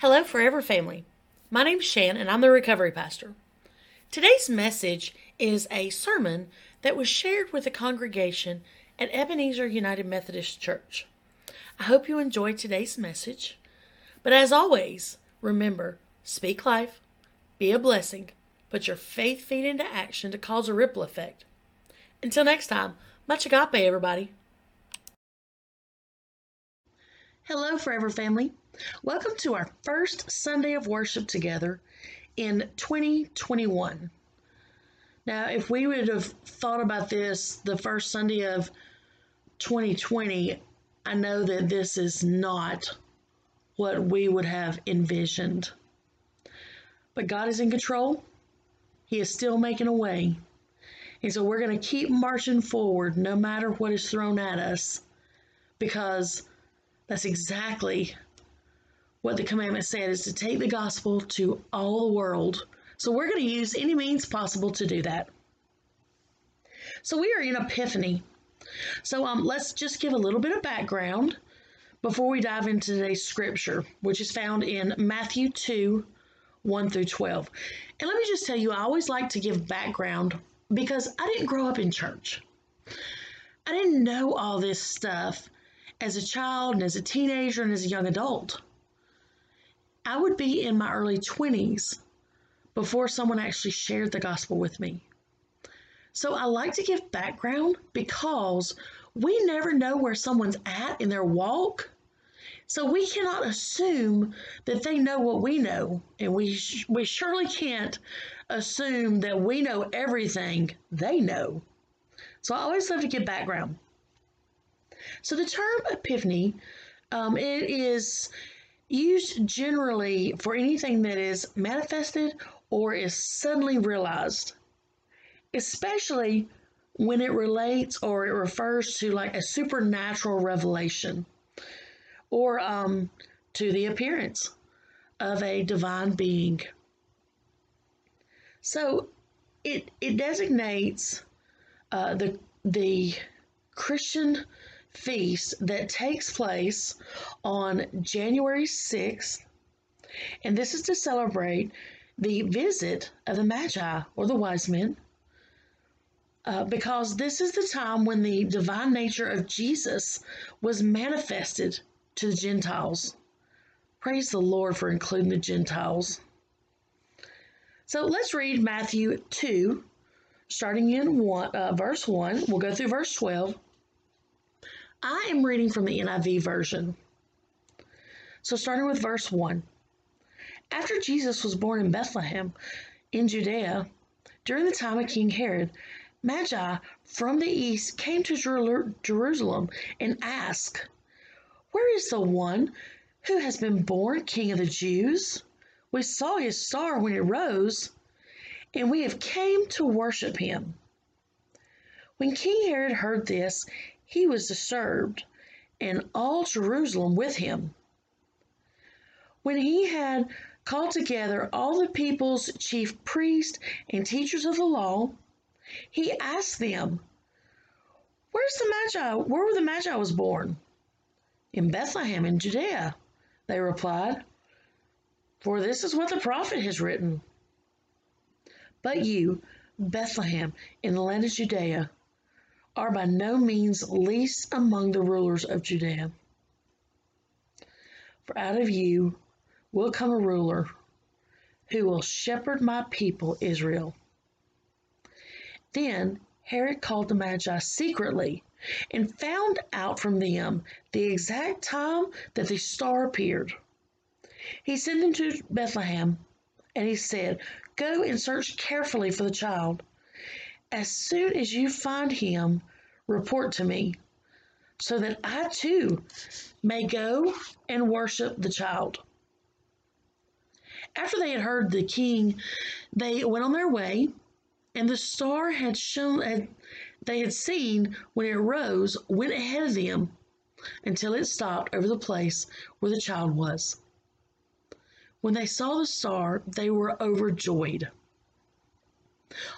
Hello, Forever Family. My name's Shan, and I'm the recovery pastor. Today's message is a sermon that was shared with the congregation at Ebenezer United Methodist Church. I hope you enjoyed today's message. But as always, remember speak life, be a blessing, put your faith feet into action to cause a ripple effect. Until next time, much agape, everybody. Hello, Forever Family. Welcome to our first Sunday of worship together in 2021. Now, if we would have thought about this the first Sunday of 2020, I know that this is not what we would have envisioned. But God is in control, He is still making a way. And so we're going to keep marching forward no matter what is thrown at us because that's exactly what the commandment said is to take the gospel to all the world. So we're going to use any means possible to do that. So we are in Epiphany. So um, let's just give a little bit of background before we dive into today's scripture, which is found in Matthew 2 1 through 12. And let me just tell you, I always like to give background because I didn't grow up in church. I didn't know all this stuff as a child and as a teenager and as a young adult. I would be in my early 20s before someone actually shared the gospel with me. So I like to give background because we never know where someone's at in their walk. So we cannot assume that they know what we know, and we sh- we surely can't assume that we know everything they know. So I always love to give background. So the term epiphany, um, it is used generally for anything that is manifested or is suddenly realized, especially when it relates or it refers to like a supernatural revelation or um, to the appearance of a divine being. So it, it designates uh, the, the Christian feast that takes place on January 6th, and this is to celebrate the visit of the Magi or the wise men. Uh, because this is the time when the divine nature of Jesus was manifested to the Gentiles. Praise the Lord for including the Gentiles. So let's read Matthew 2, starting in one, uh, verse 1. We'll go through verse 12 I am reading from the NIV version. So, starting with verse 1. After Jesus was born in Bethlehem in Judea, during the time of King Herod, Magi from the east came to Jerusalem and asked, Where is the one who has been born King of the Jews? We saw his star when it rose, and we have came to worship him. When King Herod heard this, he was disturbed, and all Jerusalem with him. When he had called together all the people's chief priests and teachers of the law, he asked them, Where's the Magi? Where were the Magi was born? In Bethlehem in Judea, they replied. For this is what the prophet has written. But you, Bethlehem, in the land of Judea, are by no means least among the rulers of Judea. For out of you will come a ruler who will shepherd my people Israel. Then Herod called the Magi secretly and found out from them the exact time that the star appeared. He sent them to Bethlehem and he said, Go and search carefully for the child. As soon as you find him, report to me, so that I too may go and worship the child. After they had heard the king, they went on their way, and the star had shown had, they had seen when it rose went ahead of them until it stopped over the place where the child was. When they saw the star, they were overjoyed.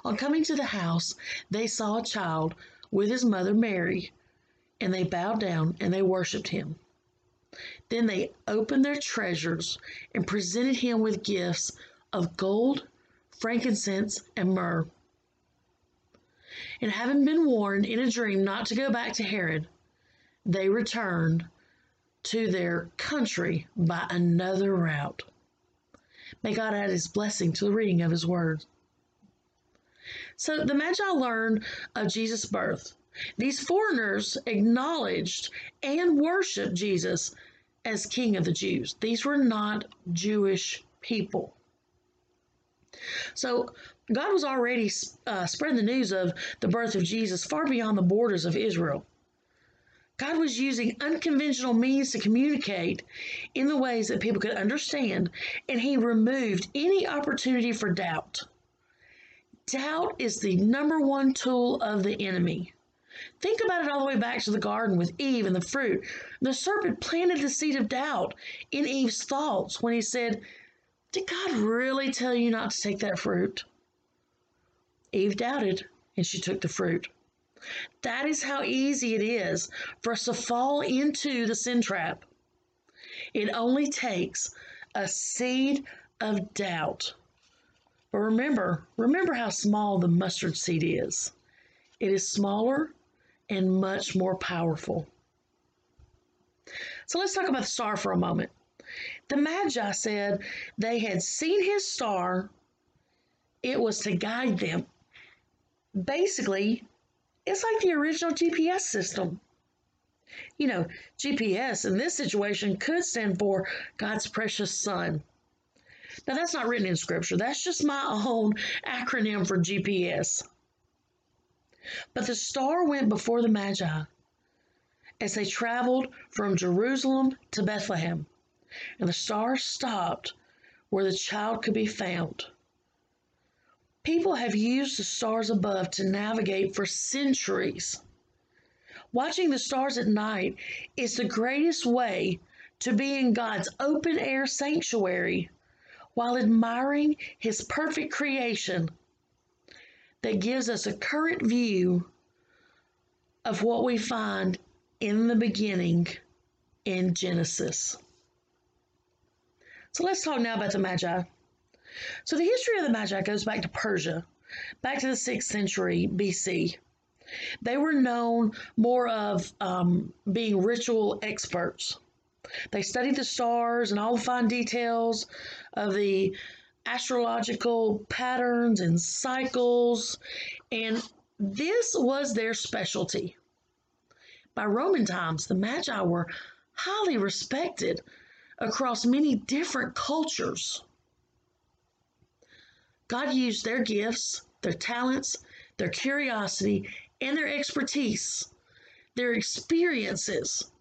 On coming to the house, they saw a child with his mother Mary, and they bowed down and they worshiped him. Then they opened their treasures and presented him with gifts of gold, frankincense, and myrrh. And having been warned in a dream not to go back to Herod, they returned to their country by another route. May God add his blessing to the reading of his word. So the Magi learned of Jesus' birth. These foreigners acknowledged and worshiped Jesus as King of the Jews. These were not Jewish people. So God was already uh, spreading the news of the birth of Jesus far beyond the borders of Israel. God was using unconventional means to communicate in the ways that people could understand, and He removed any opportunity for doubt. Doubt is the number one tool of the enemy. Think about it all the way back to the garden with Eve and the fruit. The serpent planted the seed of doubt in Eve's thoughts when he said, Did God really tell you not to take that fruit? Eve doubted and she took the fruit. That is how easy it is for us to fall into the sin trap. It only takes a seed of doubt. But remember, remember how small the mustard seed is. It is smaller and much more powerful. So let's talk about the star for a moment. The Magi said they had seen his star, it was to guide them. Basically, it's like the original GPS system. You know, GPS in this situation could stand for God's precious Son. Now, that's not written in scripture, that's just my own acronym for GPS. But the star went before the Magi as they traveled from Jerusalem to Bethlehem, and the star stopped where the child could be found. People have used the stars above to navigate for centuries. Watching the stars at night is the greatest way to be in God's open air sanctuary while admiring His perfect creation that gives us a current view of what we find in the beginning in Genesis. So let's talk now about the Magi. So the history of the Magi goes back to Persia, back to the 6th century BC. They were known more of um, being ritual experts. They studied the stars and all the fine details of the astrological patterns and cycles, and this was their specialty. By Roman times, the Magi were highly respected across many different cultures. God used their gifts, their talents, their curiosity, and their expertise, their experiences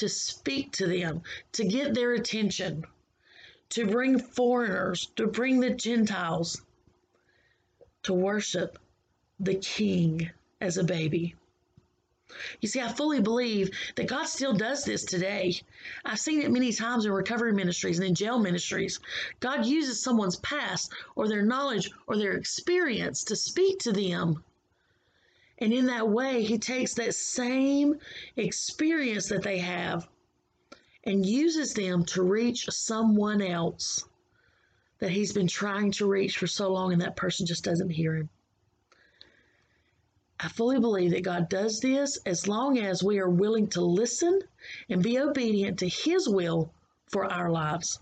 to speak to them, to get their attention to bring foreigners, to bring the Gentiles to worship the King as a baby. You see, I fully believe that God still does this today. I've seen it many times in recovery ministries and in jail ministries. God uses someone's past or their knowledge or their experience to speak to them. And in that way, He takes that same experience that they have and uses them to reach someone else that he's been trying to reach for so long and that person just doesn't hear him. I fully believe that God does this as long as we are willing to listen and be obedient to his will for our lives.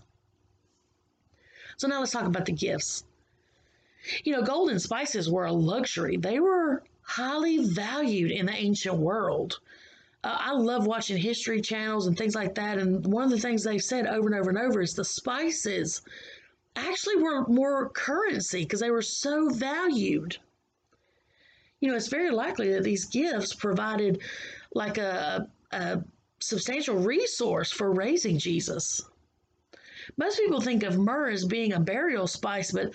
So now let's talk about the gifts. You know, gold and spices were a luxury. They were highly valued in the ancient world uh, I love watching history channels and things like that. And one of the things they've said over and over and over is the spices actually were more currency because they were so valued. You know, it's very likely that these gifts provided like a, a substantial resource for raising Jesus. Most people think of myrrh as being a burial spice, but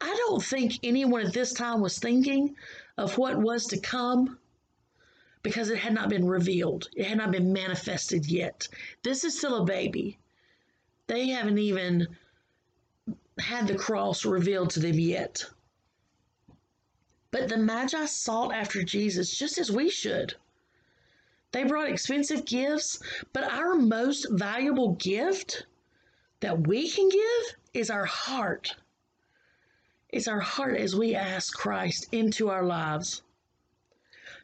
I don't think anyone at this time was thinking of what was to come because it had not been revealed, it had not been manifested yet. This is still a baby. They haven't even had the cross revealed to them yet. But the Magi sought after Jesus just as we should. They brought expensive gifts, but our most valuable gift that we can give is our heart. It's our heart as we ask Christ into our lives.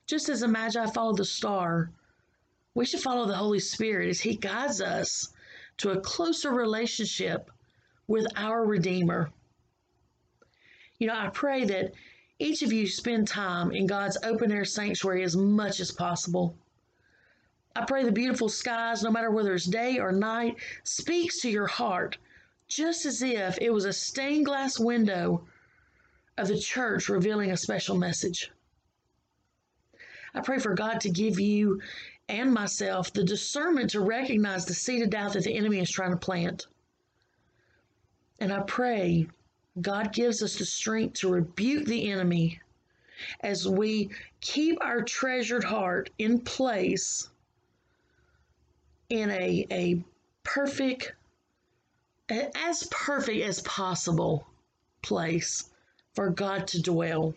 Just as the Magi followed the star, we should follow the Holy Spirit as He guides us to a closer relationship with our Redeemer. You know, I pray that each of you spend time in God's open air sanctuary as much as possible. I pray the beautiful skies, no matter whether it's day or night, speaks to your heart just as if it was a stained glass window of the church revealing a special message. I pray for God to give you and myself the discernment to recognize the seed of doubt that the enemy is trying to plant. And I pray God gives us the strength to rebuke the enemy as we keep our treasured heart in place in a, a perfect, as perfect as possible place for God to dwell.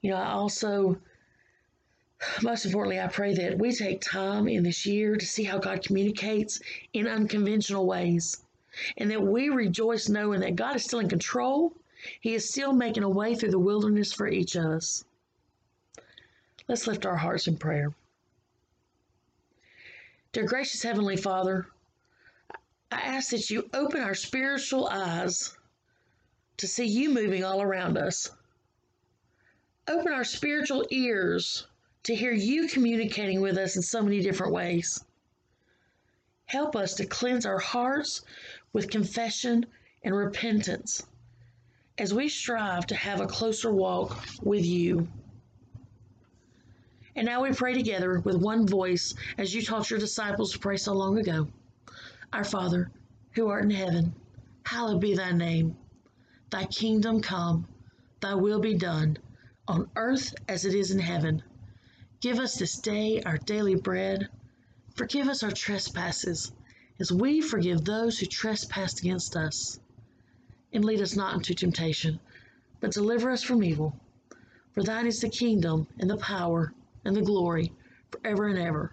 You know, I also, most importantly, I pray that we take time in this year to see how God communicates in unconventional ways and that we rejoice knowing that God is still in control. He is still making a way through the wilderness for each of us. Let's lift our hearts in prayer. Dear gracious Heavenly Father, I ask that you open our spiritual eyes to see you moving all around us. Open our spiritual ears to hear you communicating with us in so many different ways. Help us to cleanse our hearts with confession and repentance as we strive to have a closer walk with you. And now we pray together with one voice as you taught your disciples to pray so long ago. Our Father, who art in heaven, hallowed be thy name. Thy kingdom come, thy will be done, on earth as it is in heaven. Give us this day our daily bread. Forgive us our trespasses as we forgive those who trespass against us. And lead us not into temptation, but deliver us from evil. For thine is the kingdom, and the power, and the glory, forever and ever.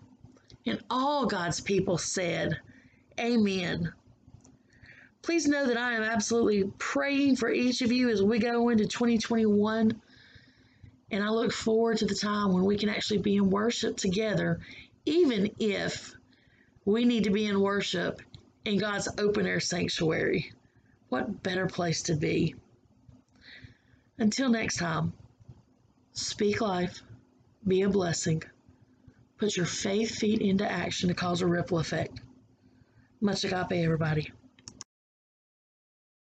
And all God's people said, Amen. Please know that I am absolutely praying for each of you as we go into 2021. And I look forward to the time when we can actually be in worship together, even if we need to be in worship in God's open air sanctuary. What better place to be? Until next time, speak life, be a blessing, put your faith feet into action to cause a ripple effect. Much agape, everybody.